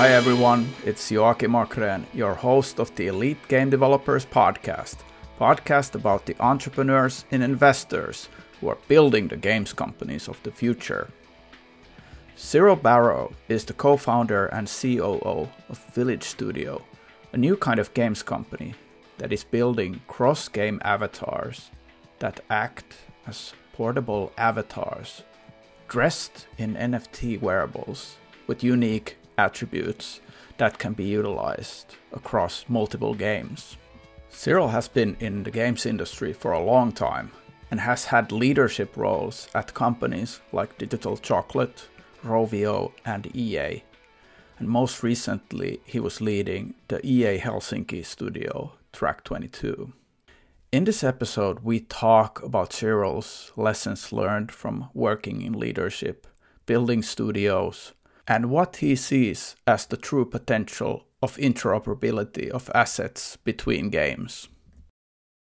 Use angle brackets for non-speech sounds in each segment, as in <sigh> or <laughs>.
Hi everyone, it's Joakim Achrén, your host of the Elite Game Developers Podcast. Podcast about the entrepreneurs and investors who are building the games companies of the future. Cyril Barrow is the co-founder and COO of Village Studio, a new kind of games company that is building cross-game avatars that act as portable avatars dressed in NFT wearables with unique attributes that can be utilized across multiple games. Cyril has been in the games industry for a long time and has had leadership roles at companies like Digital Chocolate, Rovio, and EA. And most recently, he was leading the EA Helsinki studio, Track 22. In this episode, we talk about Cyril's lessons learned from working in leadership, building studios, and what he sees as the true potential of interoperability of assets between games.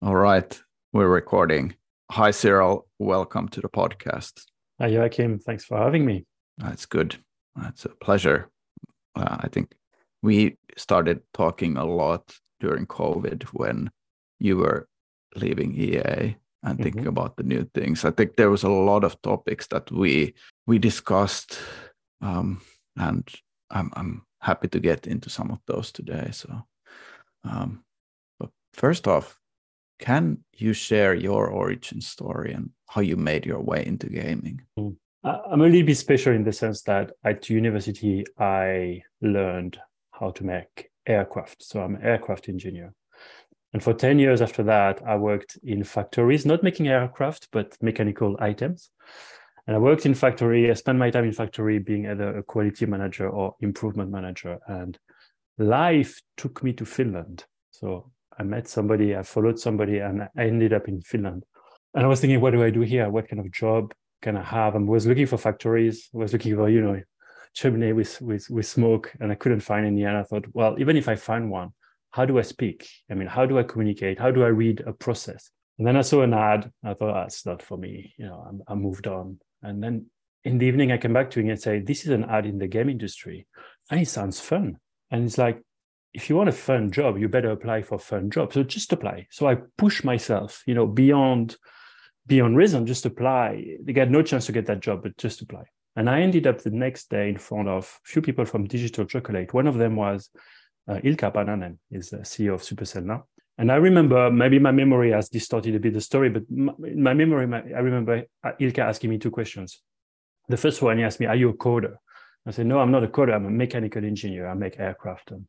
All right, we're recording. Hi, Cyril. Welcome to the podcast. Hi, Joakim. Thanks for having me. That's good. That's a pleasure. Uh, I think we started talking a lot during COVID when you were leaving EA and thinking mm-hmm. about the new things. I think there was a lot of topics that we we discussed, um, and I'm I'm happy to get into some of those today. So, um, but first off, can you share your origin story and how you made your way into gaming? Mm. I'm a little bit special in the sense that at university I learned how to make aircraft. So I'm an aircraft engineer. And for 10 years after that, I worked in factories, not making aircraft, but mechanical items. And I worked in factory. I spent my time in factory being either a quality manager or improvement manager. And life took me to Finland. So I met somebody, I followed somebody, and I ended up in Finland. And I was thinking, what do I do here? What kind of job can I have? I was looking for factories. I was looking for, you know, chimney with, with, with smoke, and I couldn't find any. And I thought, well, even if I find one, how do I speak? I mean, how do I communicate? How do I read a process? And then I saw an ad. I thought, ah, that's not for me. You know, I, I moved on. And then in the evening, I came back to it and say, this is an ad in the game industry. And it sounds fun. And it's like, if you want a fun job, you better apply for fun job. So just apply. So I push myself, you know, beyond beyond reason, just apply. They got no chance to get that job, but just apply. And I ended up the next day in front of a few people from Digital Chocolate. One of them was uh, Ilkka Paananen is the CEO of Supercell now. And I remember, maybe my memory has distorted a bit the story, but my, my memory, my, I remember uh, Ilkka asking me two questions. The first one, he asked me, are you a coder? I said, no, I'm not a coder. I'm a mechanical engineer. I make aircraft and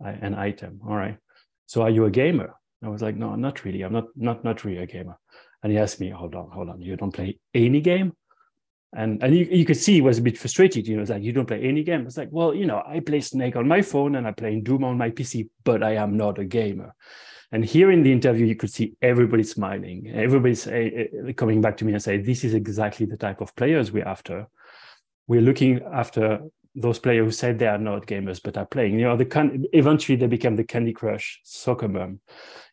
an item. All right. So are you a gamer? I was like, no, not really. I'm not, not, not really a gamer. And he asked me, hold on, hold on. You don't play any game? And and you, you could see he was a bit frustrated. You know, it's like you don't play any game. It's like, well, you know, I play Snake on my phone and I play Doom on my PC, but I am not a gamer. And here in the interview, you could see everybody smiling. Everybody's uh, coming back to me and say, "This is exactly the type of players we're after. We're looking after those players who said they are not gamers but are playing. You know, the can- eventually they become the Candy Crush soccer mom.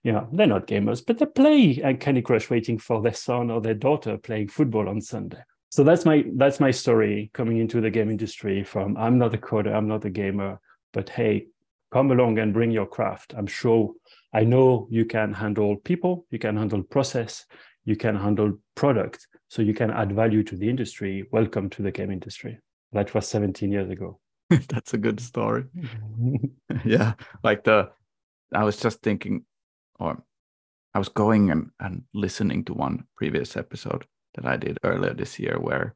You know, they're not gamers, but they play and Candy Crush, waiting for their son or their daughter playing football on Sunday so that's my that's my story coming into the game industry from i'm not a coder i'm not a gamer but hey come along and bring your craft. I'm sure i know you can handle people you can handle process you can handle product. So you can add value to the industry. Welcome to the game industry. That was 17 years ago. <laughs> That's a good story. <laughs> Yeah like the i was just thinking or i was going and, and listening to one previous episode that I did earlier this year, where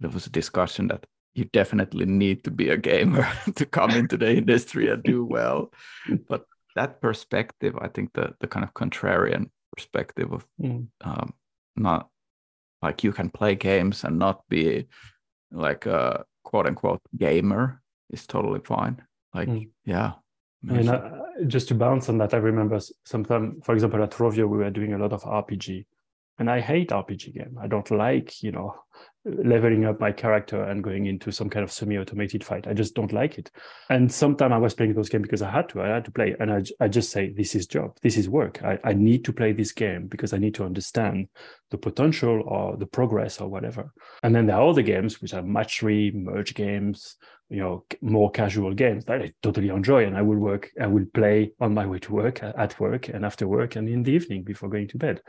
there was a discussion that you definitely need to be a gamer <laughs> to come into the industry and do well. <laughs> But that perspective, I think the the kind of contrarian perspective of mm. um, not like you can play games and not be like a quote unquote gamer is totally fine. Like, mm. yeah. I mean, uh, just to bounce on that, I remember sometime, for example, at Rovio, we were doing a lot of RPG and I hate RPG game. I don't like, you know, leveling up my character and going into some kind of semi-automated fight. I just don't like it. And sometimes I was playing those games because I had to. I had to play, and I, I just say, "This is job. This is work. I, I need to play this game because I need to understand the potential or the progress or whatever." And then there are other games which are match three, merge games, you know, more casual games that I totally enjoy, and I will work. I will play on my way to work, at work, and after work, and in the evening before going to bed.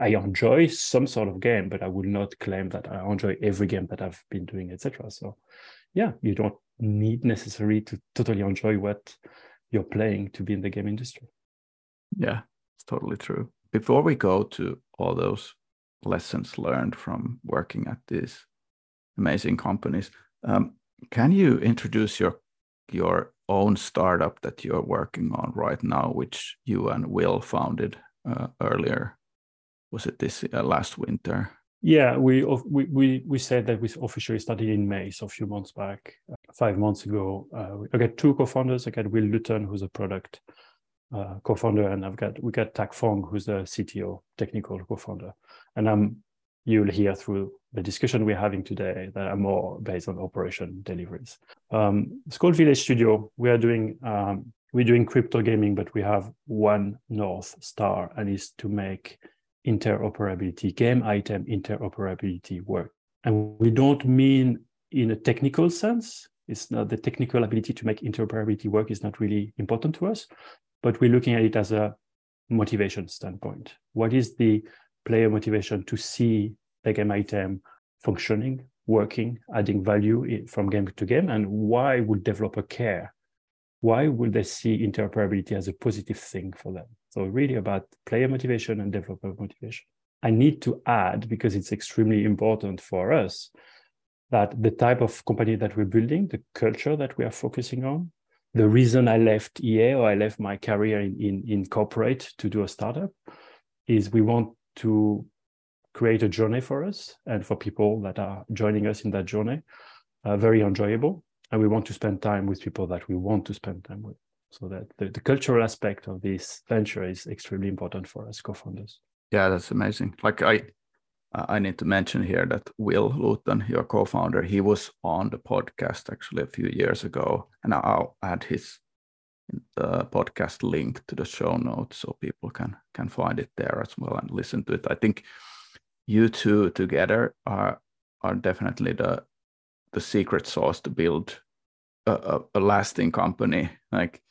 I enjoy some sort of game, but I will not claim that I enjoy every game that I've been doing, etc. So, yeah, you don't need necessarily to totally enjoy what you're playing to be in the game industry. Yeah, it's totally true. Before we go to all those lessons learned from working at these amazing companies, um, can you introduce your your own startup that you're working on right now, which you and Will founded uh, earlier was it this uh, last winter? Yeah, we, we we said that we officially started in May, so a few months back, uh, five months ago. Uh, I got two co-founders. I got Will Luton, who's a product uh, co-founder, and I've got we got Tak Fung, who's the CTO, technical co-founder. And I'm you'll hear through the discussion we're having today that are more based on operation deliveries. Um, Village Studio. We are doing um, we're doing crypto gaming, but we have one north star, and is to make interoperability, game item interoperability work. And we don't mean in a technical sense. It's not the technical ability to make interoperability work is not really important to us, but we're looking at it as a motivation standpoint. What is the player motivation to see the game item functioning, working, adding value from game to game, and why would developer care? Why would they see interoperability as a positive thing for them? So really about player motivation and developer motivation. I need to add, because it's extremely important for us, that the type of company that we're building, the culture that we are focusing on, the reason I left EA or I left my career in, in, in corporate to do a startup is we want to create a journey for us and for people that are joining us in that journey, uh, very enjoyable. And we want to spend time with people that we want to spend time with. So that the, the cultural aspect of this venture is extremely important for us co-founders. Yeah that's amazing. Like i i need to mention here that will luton your co-founder he was on the podcast actually a few years ago and i'll add his podcast link to the show notes so people can can find it there as well and listen to it. I think you two together are are definitely the the secret sauce to build a, a, a lasting company like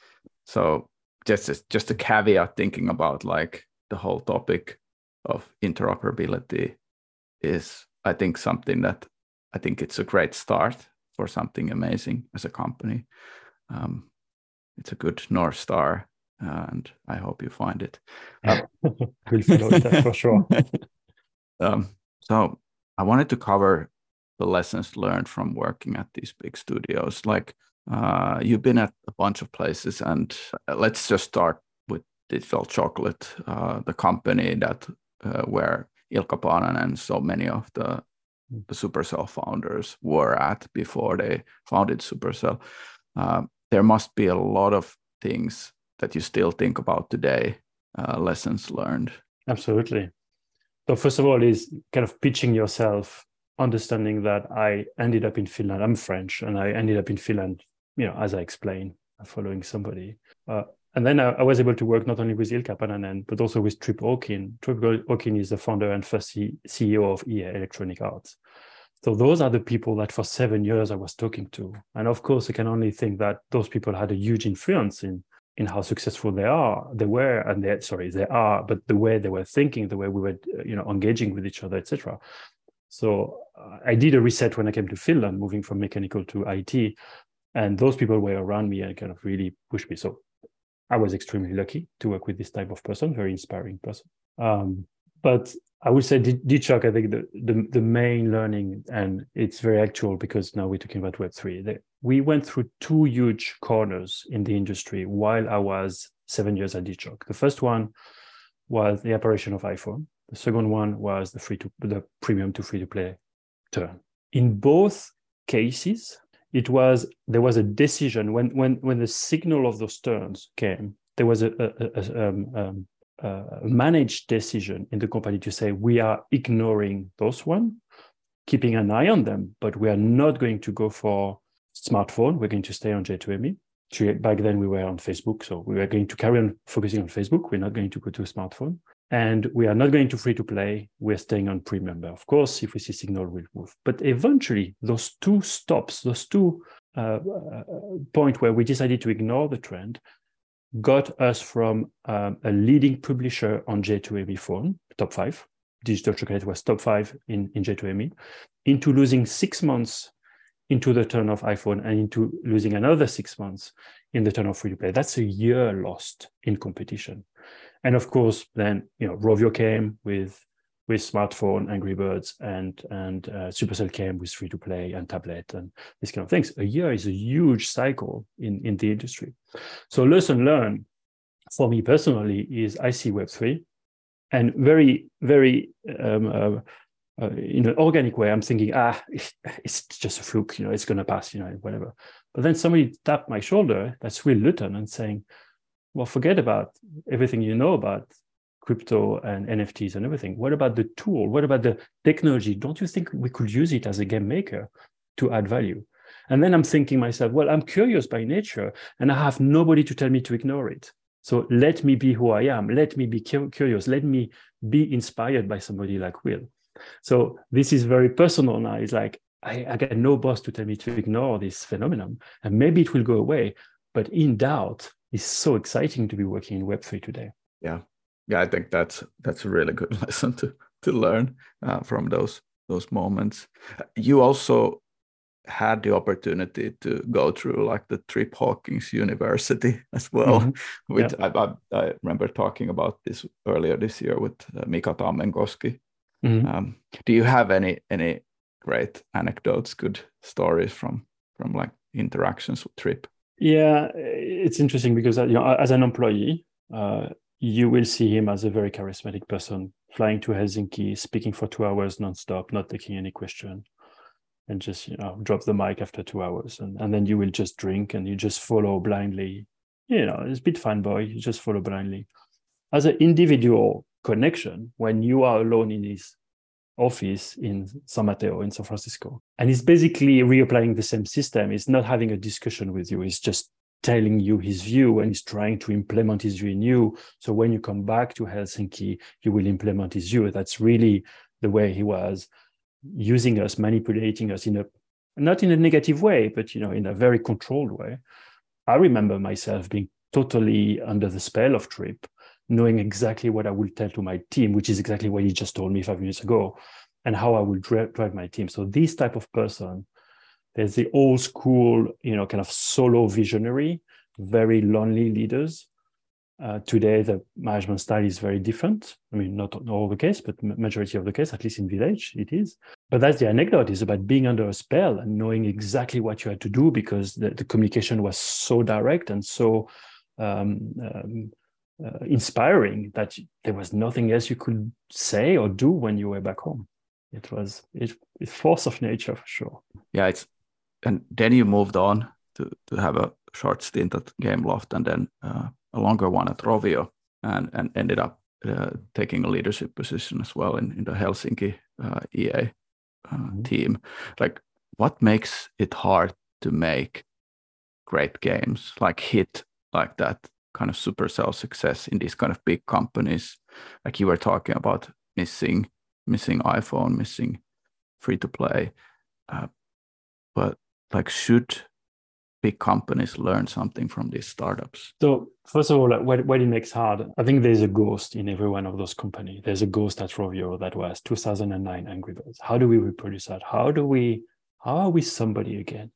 so just just a caveat thinking about like the whole topic of interoperability is I think something that I think it's a great start for something amazing as a company. Um, it's a good north star, and I hope you find it. Uh, we'll follow that for sure. <laughs> um, so I wanted to cover the lessons learned from working at these big studios, like uh, you've been at a bunch of places, and uh, let's just start with Digital Chocolate, uh, the company that uh, where Ilkka Paananen and so many of the the Supercell founders were at before they founded Supercell. Uh, there must be a lot of things that you still think about today, uh, lessons learned. Absolutely. So first of all, is kind of pitching yourself, understanding that I ended up in Finland. I'm French, and I ended up in Finland you know, as I explained, following somebody. Uh, and then I, I, was able to work not only with Ilkka Paananen, but also with Trip Hawkin. Trip Hawkin is the founder and first C- CEO of EA Electronic Arts. So those are the people that for seven years I was talking to. And of course, I can only think that those people had a huge influence in in how successful they are, they were, and they sorry, they are, but the way they were thinking, the way we were, you know, engaging with each other, etc. So uh, I did a reset when I came to Finland, moving from mechanical to IT, and those people were around me and kind of really pushed me. So i was extremely lucky to work with this type of person very inspiring person. Um, but i would say DChoc, i think the, the, the main learning and it's very actual because now we're talking about web3 we went through two huge corners in the industry while i was seven years at DChoc. the first one was the apparition of iphone the second one was the free to the premium to free to play turn in both cases it was there was a decision when when when the signal of those turns came there was a, a, a, um, um, a managed decision in the company to say we are ignoring those one keeping an eye on them, but we are not going to go for smartphone. We're going to stay on J2ME. Back then we were on Facebook, so we were going to carry on focusing on Facebook. We're not going to go to a smartphone. And we are not going to free to play. We're staying on premium. Of course, if we see signal, we'll move. But eventually, those two stops, those two uh, uh, point where we decided to ignore the trend, got us from um, a leading publisher on J2ME phone, top five, Digital Chocolate was top five in, in J2ME, into losing six months into the turn of iPhone and into losing another six months in the turn of free to play. That's a year lost in competition. And of course, then you know Rovio came with with smartphone, Angry Birds, and and uh, Supercell came with free to play and tablet and these kind of things. A year is a huge cycle in in the industry. So lesson learned for me personally is I see Web three, and very very um, uh, uh, in an organic way, I'm thinking, ah, <laughs> it's just a fluke, you know, it's going to pass, you know, whatever. But then somebody tapped my shoulder, that's Will Luton, and saying, well, forget about everything you know about crypto and NFTs and everything. What about the tool? What about the technology? Don't you think we could use it as a game maker to add value? And then I'm thinking myself, well, I'm curious by nature, and I have nobody to tell me to ignore it. So let me be who I am. Let me be curious. Let me be inspired by somebody like Will. So this is very personal now. It's like I, I get no boss to tell me to ignore this phenomenon, and maybe it will go away. But in doubt, it's so exciting to be working in Web three today. Yeah, yeah, I think that's that's a really good <laughs> lesson to to learn uh, from those those moments. You also had the opportunity to go through like the Trip Hawkins University <laughs> as well. Mm-hmm. With yeah. I, I, I, remember talking about this earlier this year with uh, Mika Tammenkoski, Mm-hmm. Um, do you have any any great anecdotes, good stories from from like interactions with Trip? Yeah, it's interesting because uh, you know, as an employee, uh, you will see him as a very charismatic person, flying to Helsinki, speaking for two hours nonstop, not taking any question, and just you know drop the mic after two hours, and and then you will just drink and you just follow blindly. You know, it's a bit fanboy. You just follow blindly. As an individual, connection when you are alone in his office in San Mateo in San Francisco. And he's basically reapplying the same system. He's not having a discussion with you. He's just telling you his view and he's trying to implement his view in you. So when you come back to Helsinki, you will implement his view. That's really the way he was using us, manipulating us in a not in a negative way, but you know, in a very controlled way. I remember myself being totally under the spell of Trip knowing exactly what I will tell to my team, which is exactly what he just told me five minutes ago, and how I will drive, my team. So this type of person, there's the old school, you know, kind of solo visionary, very lonely leaders. Uh, today, the management style is very different. I mean, not all the case, but majority of the case, at least in village, it is. But that's the anecdote is about being under a spell and knowing exactly what you had to do because the, the communication was so direct and so um, um, uh, inspiring that there was nothing else you could say or do when you were back home. It was it, it force of nature for sure. Yeah, it's and then you moved on to to have a short stint at Gameloft and then uh, a longer one at Rovio and and ended up uh, taking a leadership position as well in, in the Helsinki uh, EA uh, mm-hmm. team. Like, what makes it hard to make great games like hit like that kind of supercell success in these kind of big companies. Like you were talking about missing missing iphone missing free to play. Uh, but like should big companies learn something from these startups? So first of all what, what it makes hard i think there's a ghost in every one of those companies there's a ghost at rovio that was 2009 angry birds. How do we reproduce that? How do we how are we somebody again?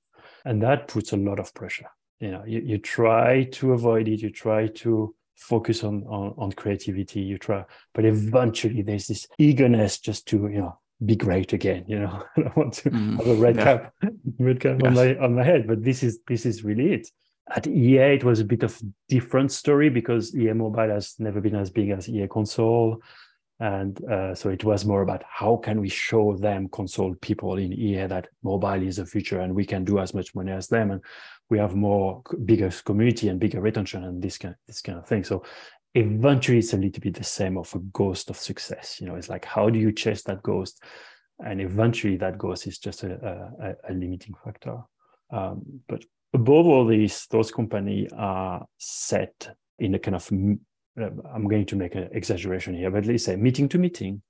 And that puts a lot of pressure you know you, you try to avoid it you try to focus on, on on creativity you try but eventually there's this eagerness just to you know be great again you know <laughs> i want to mm, have a red yeah. cap red cap yes. on my on my head but this is this is really it at EA, it was a bit of different story because EA Mobile has never been as big as EA Console, and uh, so it was more about how can we show them console people in EA that mobile is the future and we can do as much money as them. And we have more bigger community and bigger retention and this kind this kind of thing. So eventually it's a little bit the same of a ghost of success. You know, it's like how do you chase that ghost? and eventually that ghost is just a, a, a limiting factor. Um, but above all these, those companies are set in a kind of uh, I'm going to make an exaggeration here, but let's say meeting to meeting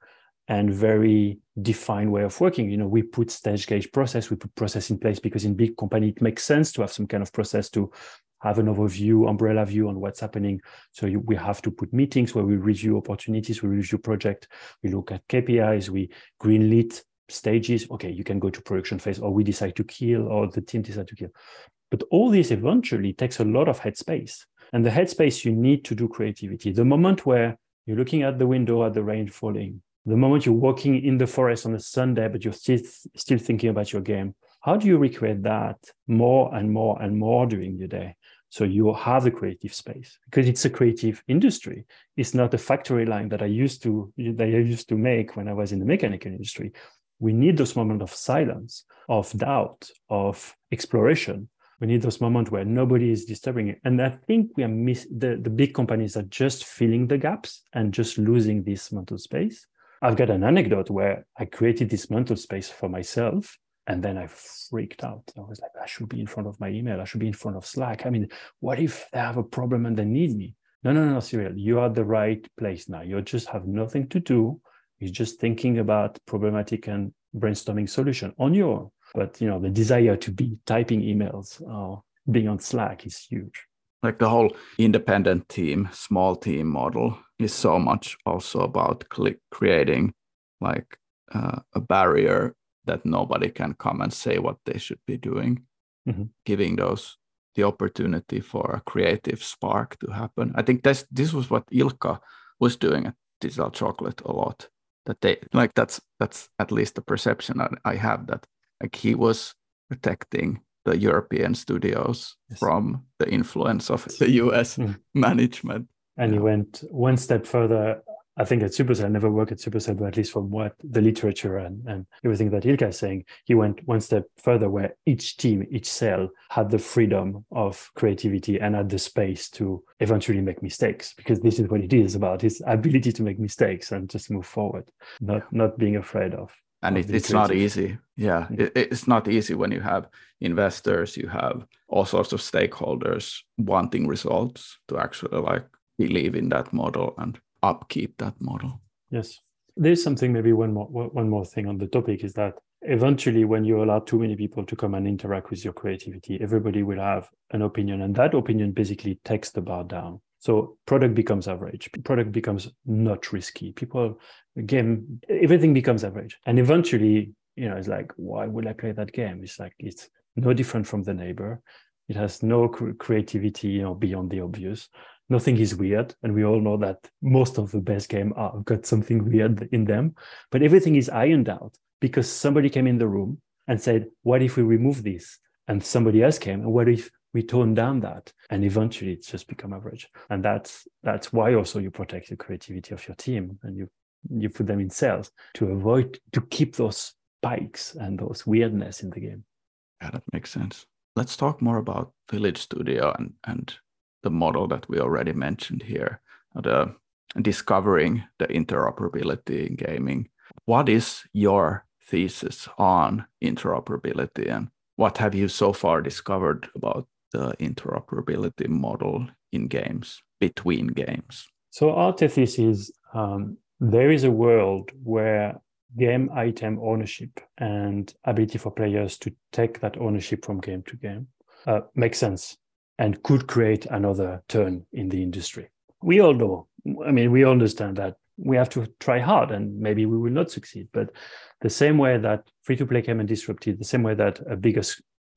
and very defined way of working. You know, we put stage gauge process, we put process in place because in big company it makes sense to have some kind of process to have an overview, umbrella view on what's happening. So you, we have to put meetings where we review opportunities, we review project, we look at KPIs, we greenlit stages. Okay, you can go to production phase, or we decide to kill, or the team decide to kill. But all this eventually takes a lot of headspace. And the headspace you need to do creativity. The moment where you're looking at the window at the rain falling, the moment you're walking in the forest on a Sunday, but you're still, still thinking about your game, how do you recreate that more and more and more during your day? So you have the creative space because it's a creative industry. It's not a factory line that I used to that I used to make when I was in the mechanical industry. We need those moments of silence, of doubt, of exploration. We need those moments where nobody is disturbing it. And I think we are miss the, the big companies are just filling the gaps and just losing this mental space. I've got an anecdote where I created this mental space for myself and then I freaked out. I was like, I should be in front of my email. I should be in front of Slack. I mean, what if they have a problem and they need me? No, no, no, Cyril, you are the right place now. You just have nothing to do. You're just thinking about problematic and brainstorming solution on your own. But you know, the desire to be typing emails or being on Slack is huge. Like the whole independent team, small team model is so much also about creating like uh, a barrier that nobody can come and say what they should be doing, mm-hmm. giving those the opportunity for a creative spark to happen. I think this this was what Ilkka was doing at Digital Chocolate a lot. That they like that's that's at least the perception I, I have that like he was protecting the European studios yes. from the influence of the US <laughs> mm. management. And yeah. he went one step further I think at Supercell, I never worked at Supercell, but at least from what the literature and, and everything that Ilkka is saying, he went one step further where each team, each cell had the freedom of creativity and had the space to eventually make mistakes, because this is what it is about his <laughs> ability to make mistakes and just move forward, not, not being afraid of. And it, it's not easy. Yeah, mm-hmm. it, it's not easy when you have investors, you have all sorts of stakeholders wanting results to actually like believe in that model and upkeep that model. Yes. There's something maybe one more one more thing on the topic is that eventually when you allow too many people to come and interact with your creativity, everybody will have an opinion and that opinion basically takes the bar down. So product becomes average. Product becomes not risky. People game everything becomes average. And eventually, you know, it's like, why would I play that game? It's like it's no different from the neighbor. It has no creativity, you know, beyond the obvious nothing is weird and we all know that most of the best game are got something weird in them but everything is ironed out because somebody came in the room and said what if we remove this and somebody else came and what if we tone down that and eventually it's just become average. And that's that's why also you protect the creativity of your team and you you put them in cells to avoid to keep those spikes and those weirdness in the game. Yeah that makes sense. Let's talk more about village studio and and the model that we already mentioned here, the uh, discovering the interoperability in gaming. What is your thesis on interoperability and what have you so far discovered about the interoperability model in games between games? So our thesis is um, there is a world where game item ownership and ability for players to take that ownership from game to game uh, makes sense and could create another turn in the industry. We all know, I mean, we understand that we have to try hard and maybe we will not succeed. But the same way that free to play came and disrupted, the same way that a bigger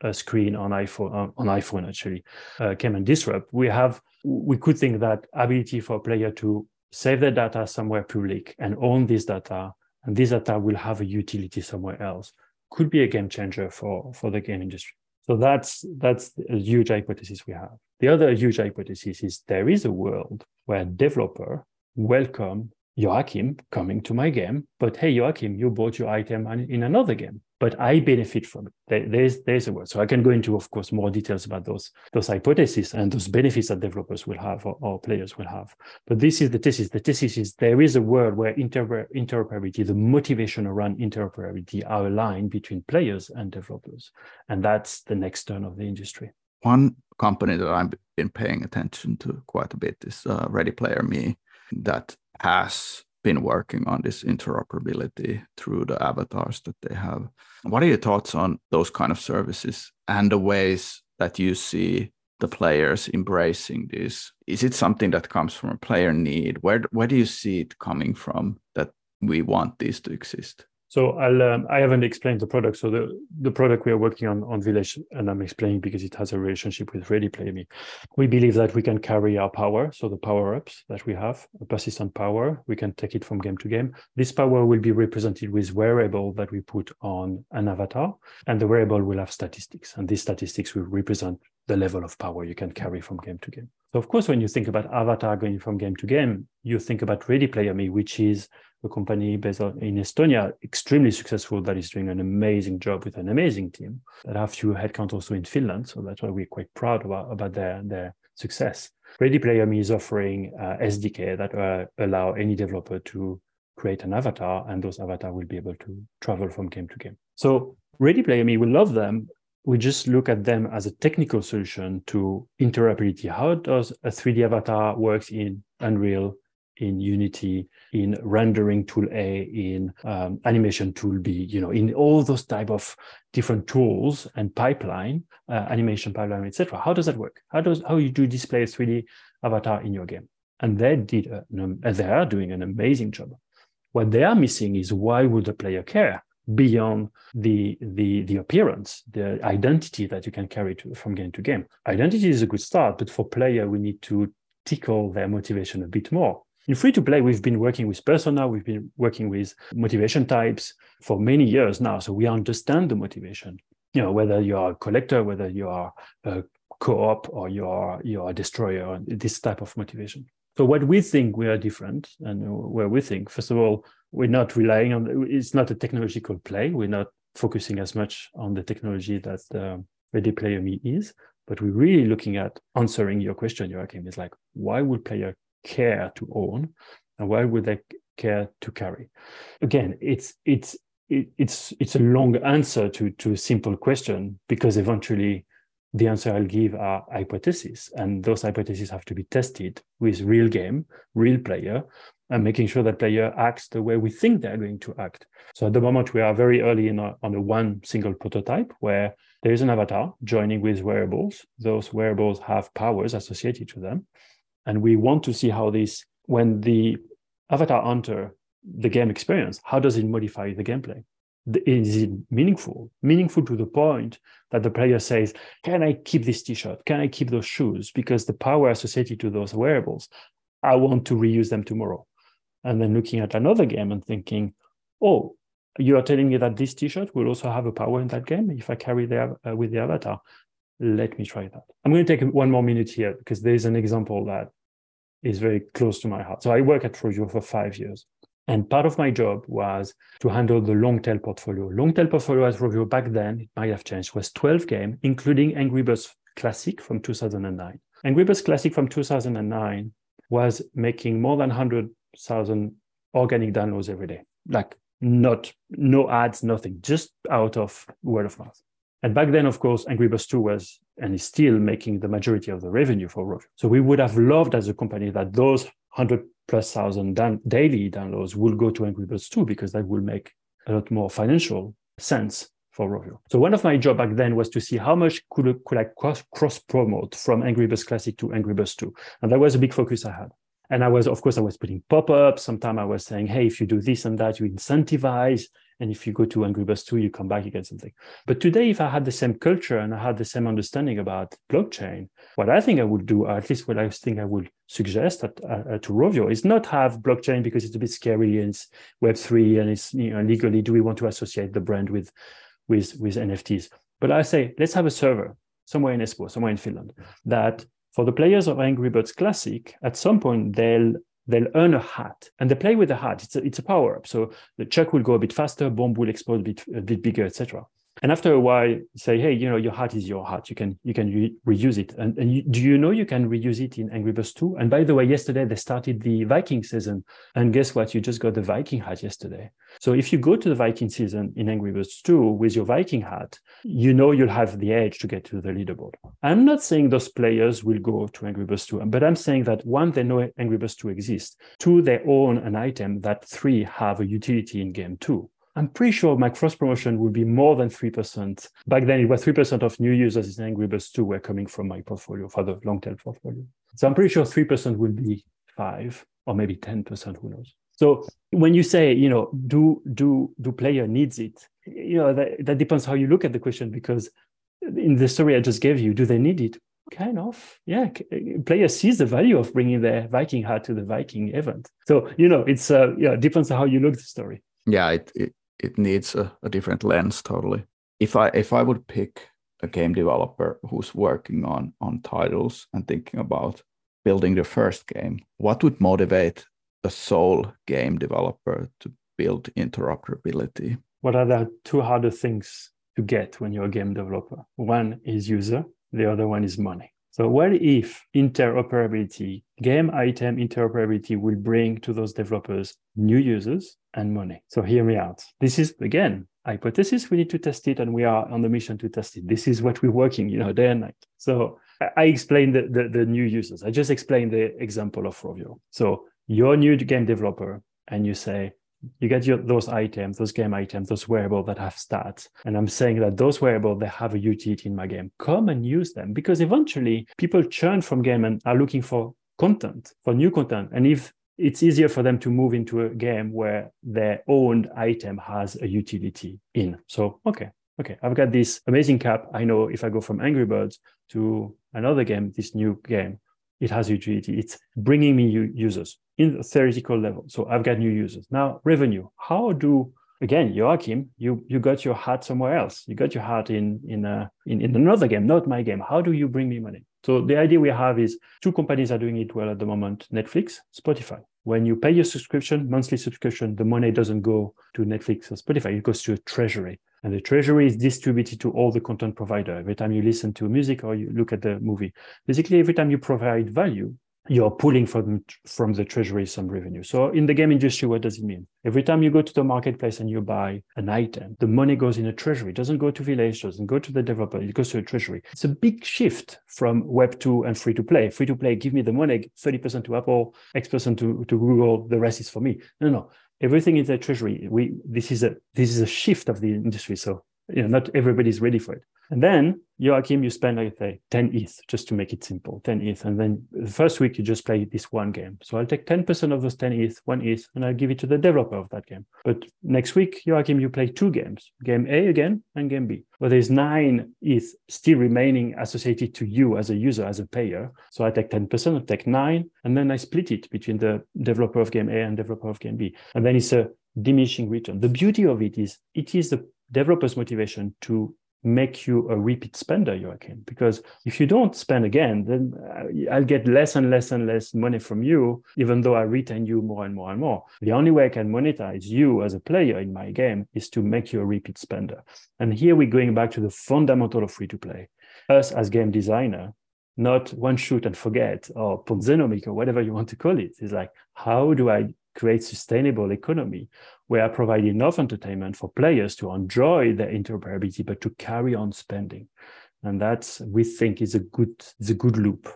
a screen on iPhone uh, on iPhone actually uh, came and disrupt, we have we could think that ability for a player to save their data somewhere public and own this data, and this data will have a utility somewhere else, could be a game changer for for the game industry. So that's that's a huge hypothesis we have. The other huge hypothesis is there is a world where developer welcome Joakim coming to my game, but hey Joakim, you bought your item in another game. But I benefit from it. There's there's a word. So I can go into, of course, more details about those those hypotheses and those benefits that developers will have or, or players will have. But this is the thesis. The thesis is there is a world where inter- interoperability, the motivation around interoperability, are aligned between players and developers, and that's the next turn of the industry. One company that I've been paying attention to quite a bit is uh, Ready Player Me, that has been working on this interoperability through the avatars that they have. What are your thoughts on those kind of services and the ways that you see the players embracing this? Is it something that comes from a player need? Where where do you see it coming from that we want this to exist? So I'll um, I haven't explained the product. So the the product we are working on on Village, and I'm explaining because it has a relationship with Ready Play Me. We believe that we can carry our power, so the power ups that we have, a persistent power, we can take it from game to game. This power will be represented with wearable that we put on an avatar, and the wearable will have statistics, and these statistics will represent the level of power you can carry from game to game. So of course, when you think about Avatar going from game to game, you think about Ready Player Me, which is a company based in Estonia, extremely successful, that is doing an amazing job with an amazing team that have few headcount also in Finland. So that's why we're quite proud about, about their, their success. Ready Player Me is offering uh, SDK that uh, allow any developer to create an avatar, and those avatar will be able to travel from game to game. So Ready Player Me will love them. We just look at them as a technical solution to interoperability. How does a 3D avatar works in Unreal, in Unity, in rendering tool A, in um, animation tool B, you know, in all those type of different tools and pipeline, uh, animation pipeline, etc. How does that work? How does how you do display a 3D avatar in your game? And they did, a, they are doing an amazing job. What they are missing is why would the player care beyond the the the appearance, the identity that you can carry to, from game to game? Identity is a good start, but for player, we need to tickle their motivation a bit more in free to play, we've been working with persona, we've been working with motivation types for many years now. So we understand the motivation. You know, whether you are a collector, whether you are a co-op or you are you are a destroyer, this type of motivation. So what we think we are different, and where we think, first of all, we're not relying on it's not a technological play. We're not focusing as much on the technology that the Ready Player Me is, but we're really looking at answering your question, Joakim. Is like, why would player care to own and why would they care to carry again it's it's it's it's a long answer to to a simple question because eventually the answer I'll give are hypotheses, and those hypotheses have to be tested with real game, real player, and making sure that player acts the way we think they're going to act. So at the moment, we are very early in a, on a one single prototype where there is an avatar joining with wearables. Those wearables have powers associated to them, and we want to see how this, when the avatar enter the game experience, how does it modify the gameplay? Is it meaningful? Meaningful to the point that the player says, Can I keep this t shirt? Can I keep those shoes? Because the power associated to those wearables, I want to reuse them tomorrow. And then looking at another game and thinking, Oh, you are telling me that this t shirt will also have a power in that game if I carry the, uh, with the avatar let me try that. I'm going to take one more minute here because there's an example that is very close to my heart. So I work at Rovio for five years. And part of my job was to handle the long tail portfolio. Long tail portfolio at Rovio back then, it might have changed, was 12 games, including Angry Birds Classic from 2009. Angry Birds Classic from 2009 was making more than 100,000 organic downloads every day. Like not, no ads, nothing, just out of word of mouth. And back then, of course, Angry Birds 2 was and is still making the majority of the revenue for Rovio. So we would have loved as a company that those 100 plus thousand daily downloads will go to Angry Birds 2 because that will make a lot more financial sense for Rovio. So one of my job back then was to see how much could, could I cross, cross promote from Angry Birds Classic to Angry Birds 2. And that was a big focus I had. And I was, of course, I was putting pop-ups. Sometimes I was saying, hey, if you do this and that, you incentivize and if you go to Angry Birds 2, you come back, you get something. But today, if I had the same culture and I had the same understanding about blockchain, what I think I would do, or at least what I think I would suggest at, uh, to Rovio, is not have blockchain because it's a bit scary and it's Web3 and it's you know, legally, do we want to associate the brand with, with, with NFTs? But I say, let's have a server somewhere in Espoo, somewhere in Finland, that for the players of Angry Birds Classic, at some point they'll they'll earn a hat and they play with the hat. It's a, it's a power up. So the chuck will go a bit faster, bomb will explode a bit, a bit bigger, etc. And after a while, say, hey, you know, your hat is your hat. You can you can re- reuse it. And, and you, do you know you can reuse it in Angry Birds 2? And by the way, yesterday they started the Viking season. And guess what? You just got the Viking hat yesterday. So if you go to the Viking season in Angry Birds 2 with your Viking hat, you know you'll have the edge to get to the leaderboard. I'm not saying those players will go to Angry Birds 2, but I'm saying that one, they know Angry Birds 2 exists. Two, they own an item that three have a utility in game two. I'm pretty sure my cross promotion would be more than 3%. Back then, it was 3% of new users in Angry Birds 2 were coming from my portfolio for the long tail portfolio. So I'm pretty sure 3% will be five or maybe 10%, who knows. So when you say, you know, do do do player needs it, you know, that, that depends how you look at the question because in the story I just gave you, do they need it? Kind of, yeah. Player sees the value of bringing their Viking hat to the Viking event. So you know, it's uh, yeah, depends on how you look the story. Yeah, it, it it needs a, a different lens totally. If I if I would pick a game developer who's working on on titles and thinking about building the first game, what would motivate a sole game developer to build interoperability? What are the two harder things to get when you're a game developer? One is user, the other one is money. So what if interoperability, game item interoperability will bring to those developers new users and money? So hear me out. This is again hypothesis. We need to test it, and we are on the mission to test it. This is what we're working, you know, day and night. So I explained the, the, the new users. I just explained the example of Rovio. So you're a new game developer, and you say, you get your, those items, those game items, those wearables that have stats. And I'm saying that those wearables, they have a utility in my game. Come and use them because eventually people churn from game and are looking for content, for new content. And if it's easier for them to move into a game where their owned item has a utility in. So, okay, okay, I've got this amazing cap. I know if I go from Angry Birds to another game, this new game, it has utility. It's bringing me users in the theoretical level. So I've got new users. Now, revenue. How do again, Joakim, you you got your hat somewhere else. You got your hat in in a in, in another game, not my game. How do you bring me money? So the idea we have is two companies are doing it well at the moment: Netflix, Spotify. When you pay your subscription, monthly subscription, the money doesn't go to Netflix or Spotify. It goes to a treasury. And the treasury is distributed to all the content provider. Every time you listen to music or you look at the movie, basically every time you provide value, you're pulling from from the treasury some revenue. So in the game industry, what does it mean? Every time you go to the marketplace and you buy an item, the money goes in a treasury. It doesn't go to village, doesn't go to the developer, it goes to a treasury. It's a big shift from web two and free to play. Free to play, give me the money, 30% to Apple, X percent to, to Google, the rest is for me. No, no. Everything is a treasury. We this is a this is a shift of the industry. So you know, not everybody's ready for it. And then Joakim, you spend like say 10 ETH just to make it simple, 10 ETH. And then the first week you just play this one game. So I'll take 10% of those 10 ETH, one ETH, and I'll give it to the developer of that game. But next week, Joakim, you play two games, game A again and game B. But there's nine ETH still remaining associated to you as a user, as a payer. So I take 10%, I take nine, and then I split it between the developer of game A and developer of game B. And then it's a diminishing return. The beauty of it is it is the developer's motivation to make you a repeat spender, Joakim. Because if you don't spend again, then uh, I'll get less and less and less money from you, even though I retain you more and more and more. The only way I can monetize you as a player in my game is to make you a repeat spender. And here we're going back to the fundamental of free to play. Us as game designer, not one shoot and forget or Ponzinomic or whatever you want to call it. It's like, how do I create sustainable economy where I provide enough entertainment for players to enjoy their interoperability, but to carry on spending. And that's we think is a good is a good loop.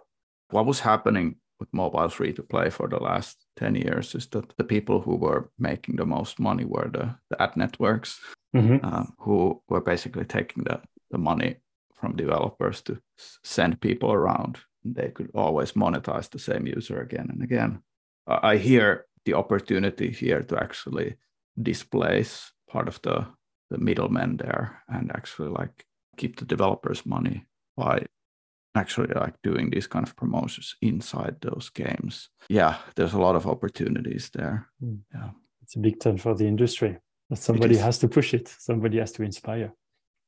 What was happening with mobile free to play for the last 10 years is that the people who were making the most money were the, the ad networks mm-hmm. uh, who were basically taking the, the money from developers to send people around. They could always monetize the same user again and again. I hear the opportunity here to actually displace part of the the middlemen there and actually like keep the developers money by actually like doing these kind of promotions inside those games. Yeah there's a lot of opportunities there. Mm. yeah. It's a big turn for the industry but somebody has to push it. Somebody has to inspire.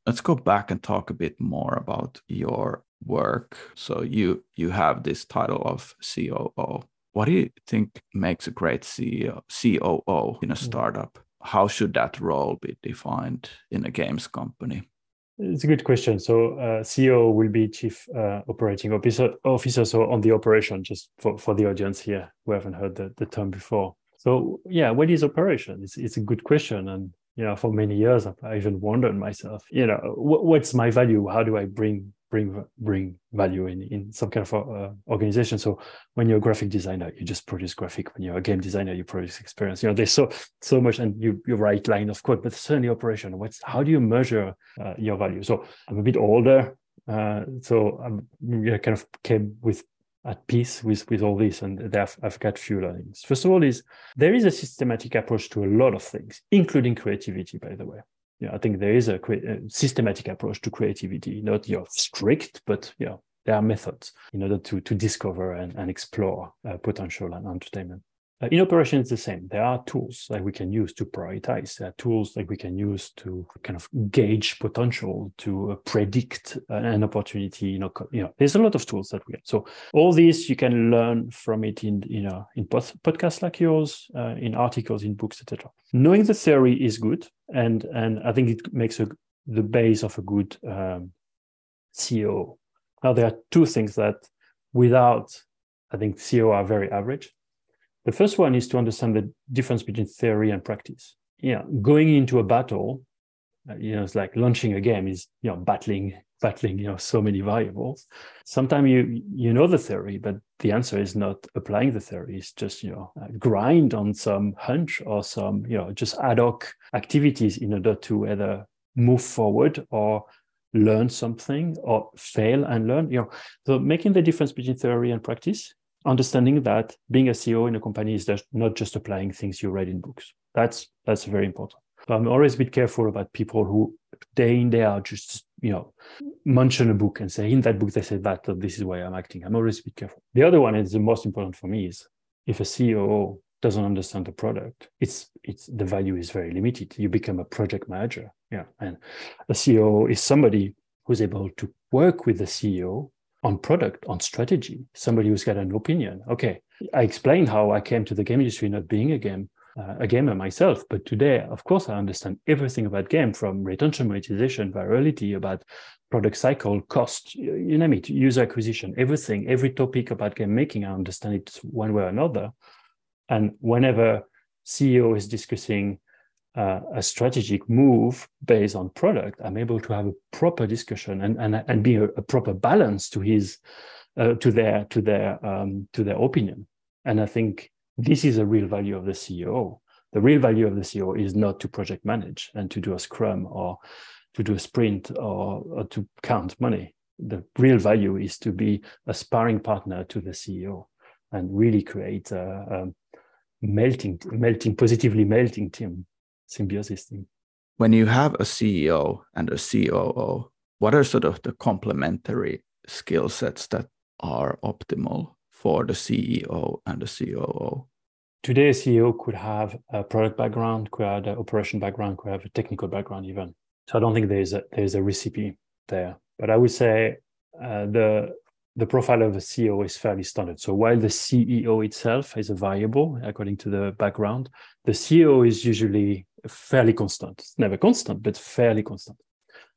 Let's go back and talk a bit more about your work. So you you have this title of coo What do you think makes a great CEO, COO in a mm. startup? How should that role be defined in a games company? It's a good question. So, uh, CEO will be chief uh, operating officer, officer. So, on the operation, just for, for the audience here who haven't heard the, the term before. So, yeah, what is operation? It's, it's a good question. And, you know, for many years, I've even wondered myself, you know, what's my value? How do I bring bring bring value in in some kind of uh, organization. So when you're a graphic designer, you just produce graphic. When you're a game designer, you produce experience. You know, there's so so much, and you you write line of code, but certainly operation. What's how do you measure uh, your value? So I'm a bit older, uh, so I'm kind of came with at peace with with all this and I've, I've got few learnings first of all is there is a systematic approach to a lot of things including creativity by the way know, I think there is a, a systematic approach to creativity, not you know, strict, but know, there are methods in order to, to discover and, and explore uh, potential and entertainment. Uh, in operation, it's the same. There are tools that we can use to prioritize. There are tools that we can use to kind of gauge potential, to uh, predict an opportunity. You know, you know, there's a lot of tools that we have. So all these you can learn from it in you know in podcasts like yours, uh, in articles, in books, etc. Knowing the theory is good, and and I think it makes a, the base of a good um, CEO. Now there are two things that without I think CEO are very average the first one is to understand the difference between theory and practice. Yeah, going into a battle, uh, you know, it's like launching a game is you know battling battling you know so many variables. Sometimes you you know the theory, but the answer is not applying the theory. It's just you know grind on some hunch or some you know just ad hoc activities in order to either move forward or learn something or fail and learn you know so making the difference between theory and practice understanding that being a CEO in a company is just not just applying things you read in books. That's that's very important. So I'm always a bit careful about people who day in day out just you know mention a book and say in that book they said that so this is why I'm acting. I'm always a bit careful. The other one is the most important for me is if a CEO doesn't understand the product, it's it's the value is very limited. You become a project manager. Yeah. And a CEO is somebody who's able to work with the CEO on product, on strategy, somebody who's got an opinion. Okay, I explained how I came to the game industry not being a game uh, a gamer myself, but today, of course, I understand everything about game from retention monetization, virality, about product cycle, cost, you, you name it, user acquisition, everything, every topic about game making, I understand it one way or another. And whenever CEO is discussing uh, a strategic move based on product, I'm able to have a proper discussion and and, and be a, a proper balance to his uh, to their to their um, to their opinion. And I think this is a real value of the CEO. The real value of the CEO is not to project manage and to do a scrum or to do a sprint or, or to count money. The real value is to be a sparring partner to the CEO and really create a, a melting, melting, positively melting team symbiosis thing. When you have a CEO and a COO, what are sort of the complementary skill sets that are optimal for the CEO and the COO? Today, a CEO could have a product background, could have an operation background, could have a technical background even. So I don't think there's a there's a recipe there. But I would say uh, the the profile of a CEO is fairly standard. So while the CEO itself is a variable according to the background, the CEO is usually fairly constant. It's never constant, but fairly constant.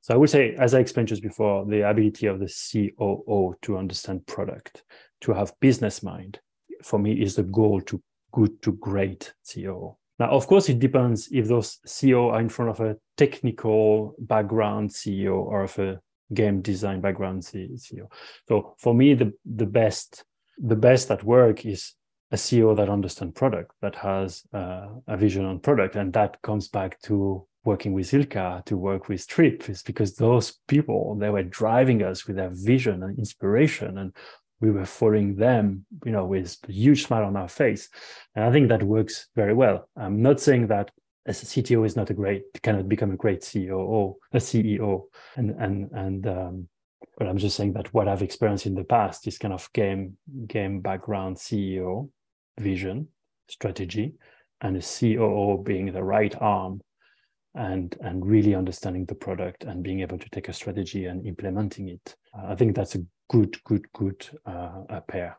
So I would say, as I explained just before, the ability of the COO to understand product, to have business mind, for me is the goal to good to great CEO. Now, of course, it depends if those CEO are in front of a technical background CEO or of a game design background CEO. So for me, the the best the best at work is a CEO that understands product, that has uh, a vision on product, and that comes back to working with Ilkka, to work with Trip, is because those people they were driving us with their vision and inspiration, and we were following them, you know, with a huge smile on our face, and I think that works very well. I'm not saying that a CTO is not a great cannot become a great CEO or a CEO, and and and um, but I'm just saying that what I've experienced in the past is kind of game game background CEO vision strategy, and a COO being the right arm, and and really understanding the product and being able to take a strategy and implementing it. Uh, I think that's a good good good uh, pair.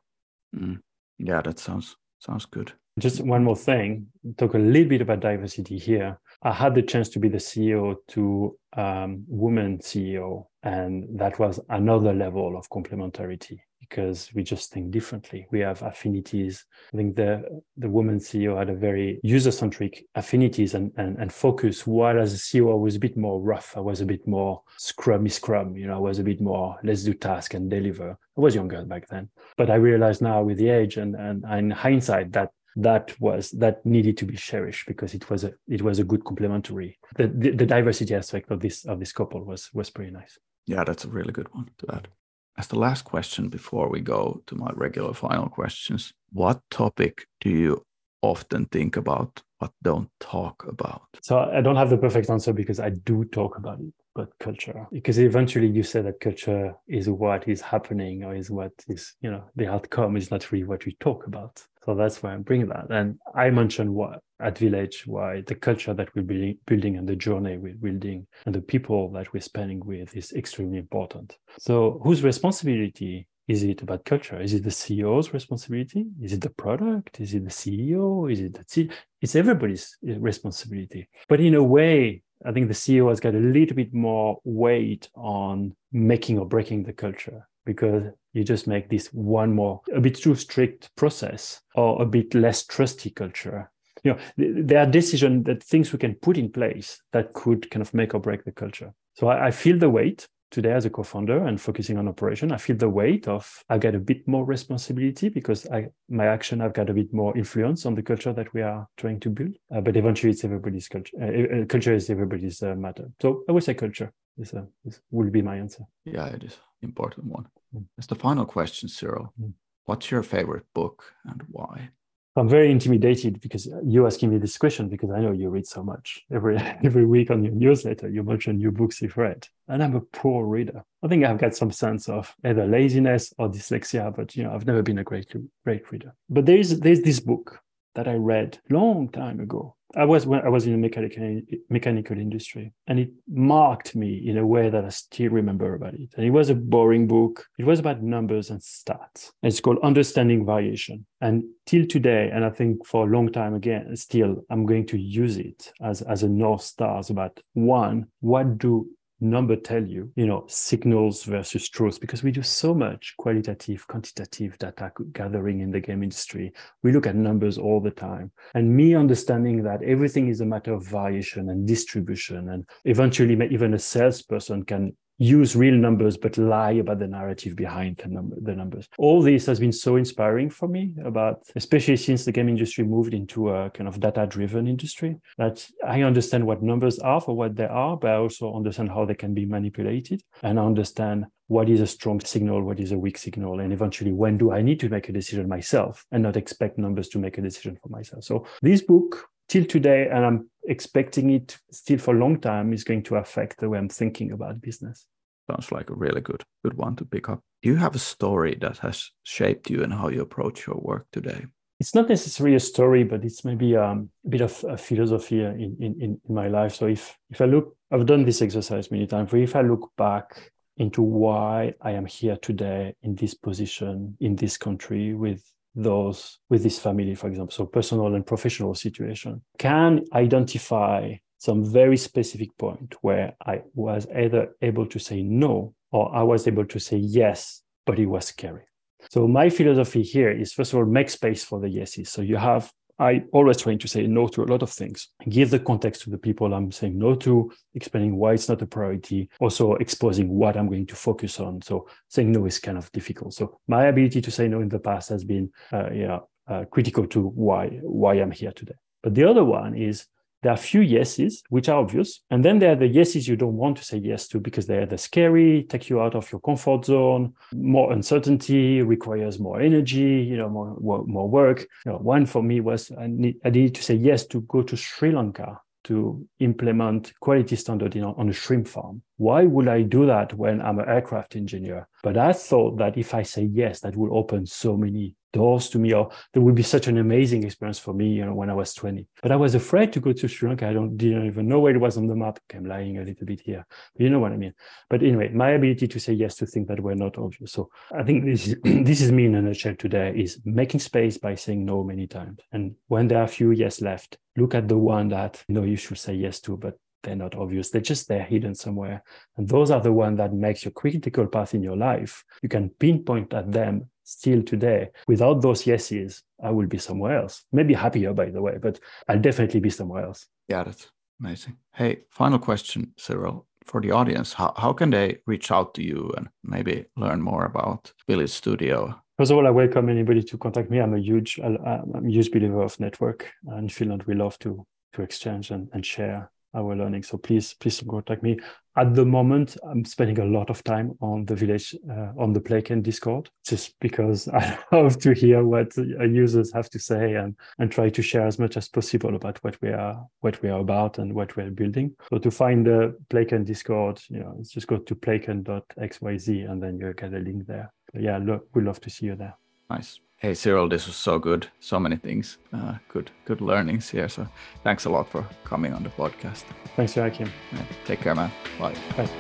Mm. Yeah, that sounds sounds good. Just one more thing, talk a little bit about diversity here. I had the chance to be the CEO to um, woman CEO, and that was another level of complementarity because we just think differently. We have affinities. I think the the woman CEO had a very user centric affinities and, and and focus. While as a CEO, I was a bit more rough. I was a bit more scrummy scrum. You know, I was a bit more let's do task and deliver. I was younger back then, but I realize now with the age and and, and in hindsight that that was that needed to be cherished because it was a it was a good complementary. The, the, the diversity aspect of this of this couple was was pretty nice. Yeah, that's a really good one to add. As the last question before we go to my regular final questions, what topic do you often think about but don't talk about? So I don't have the perfect answer because I do talk about it, but culture. Because eventually you say that culture is what is happening or is what is, you know, the outcome is not really what we talk about. So that's why I'm bringing that. And I mentioned what at Village, why the culture that we're building and the journey we're building and the people that we're spending with is extremely important. So whose responsibility is it about culture? Is it the CEO's responsibility? Is it the product? Is it the CEO? Is it the C- It's everybody's responsibility. But in a way, I think the CEO has got a little bit more weight on making or breaking the culture because you just make this one more a bit too strict process or a bit less trusty culture. You know there are decisions that things we can put in place that could kind of make or break the culture. So i, I feel the weight today as a co-founder and focusing on operation i feel the weight of i get a bit more responsibility because i my action i've got a bit more influence on the culture that we are trying to build. Uh, but eventually it's everybody's culture uh, uh culture is everybody's uh, matter. So i would say culture is, a, is will be my answer. Yeah it is important one. Mm. as the final question cyril mm. what's your favorite book and why I'm very intimidated because you asking me this question because I know you read so much every <laughs> every week on your newsletter. You mention new books you've read, and I'm a poor reader. I think I've got some sense of either laziness or dyslexia, but you know I've never been a great great reader. But there is there's this book that I read long time ago I was when I was in the mechanical mechanical industry, and it marked me in a way that I still remember about it. And it was a boring book. It was about numbers and stats. It's called Understanding Variation. And till today, and I think for a long time again, still I'm going to use it as as a north star. about one, what do number tell you, you know, signals versus truth, because we do so much qualitative, quantitative data gathering in the game industry. We look at numbers all the time. And me understanding that everything is a matter of variation and distribution, and eventually even a salesperson can use real numbers but lie about the narrative behind the, the numbers. All this has been so inspiring for me about, especially since the game industry moved into a kind of data-driven industry, that I understand what numbers are for what they are, but I also understand how they can be manipulated and understand what is a strong signal, what is a weak signal, and eventually when do I need to make a decision myself and not expect numbers to make a decision for myself. So this book till today, and I'm expecting it still for a long time, is going to affect the way I'm thinking about business. Sounds like a really good good one to pick up. Do you have a story that has shaped you and how you approach your work today? It's not necessarily a story, but it's maybe um, a bit of a philosophy in, in, in my life. So if if I look, I've done this exercise many times. But if I look back into why I am here today in this position in this country with those with this family, for example, so personal and professional situation, can identify some very specific point where I was either able to say no or I was able to say yes, but it was scary. So my philosophy here is first of all, make space for the yeses. So you have I always trying to say no to a lot of things. Give the context to the people I'm saying no to, explaining why it's not a priority, also exposing what I'm going to focus on. So saying no is kind of difficult. So my ability to say no in the past has been, uh, yeah, uh, critical to why why I'm here today. But the other one is there are few yeses, which are obvious. And then there are the yeses you don't want to say yes to because they're the scary, take you out of your comfort zone, more uncertainty, requires more energy, you know, more, more work. You know, one for me was I, need, I needed to say yes to go to Sri Lanka to implement quality standard in, on a shrimp farm. Why would I do that when I'm an aircraft engineer? But I thought that if I say yes, that will open so many doors to me or that would be such an amazing experience for me you know when i was 20 but i was afraid to go to sri lanka. I don't didn't even know where it was on the map. I'm lying a little bit here but you know what i mean. But anyway my ability to say yes to things that were not obvious. So i think this is <clears throat> this is me in a nutshell today is making space by saying no many times. And when there are few yes left look at the one that you know you should say yes to but they're not obvious. They're just there hidden somewhere. And those are the ones that makes your critical path in your life. You can pinpoint at them still today. Without those yeses i will be somewhere else. Maybe happier by the way but i'll definitely be somewhere else. Got it. Amazing. Hey final question cyril for the audience. How, how can they reach out to you and maybe learn more about Village studio? First of all, I welcome anybody to contact me. I'm a huge, I'm a huge believer of network, and Finland we love to to exchange and, and share our learning. So please, please contact me. At the moment, I'm spending a lot of time on the village, uh, on the Playken Discord, just because <laughs> I love to hear what users have to say and, and try to share as much as possible about what we are, what we are about and what we're building. So to find the Playken Discord, you know, just go to playken.xyz and then you get a link there. But yeah, look, we'd love to see you there. Nice. Hey Cyril, this was so good. So many things, uh, good, good learnings here. So thanks a lot for coming on the podcast. Thanks, Joakim. Yeah, take care, man. Bye. Bye.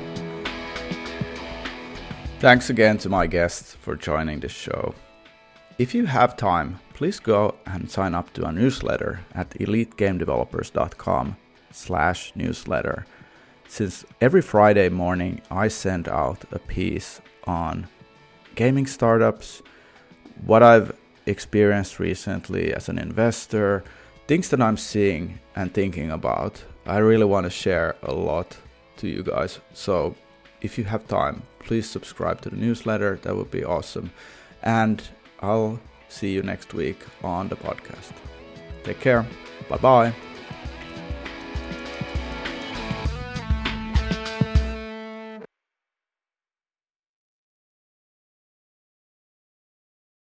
Thanks again to my guests for joining the show. If you have time, please go and sign up to our newsletter at elitegamedevelopers.com slash newsletter. Since every Friday morning I send out a piece on gaming startups, what I've experienced recently as an investor, things that I'm seeing and thinking about. I really want to share a lot to you guys. So if you have time, please subscribe to the newsletter. That would be awesome. And I'll see you next week on the podcast. Take care. Bye bye.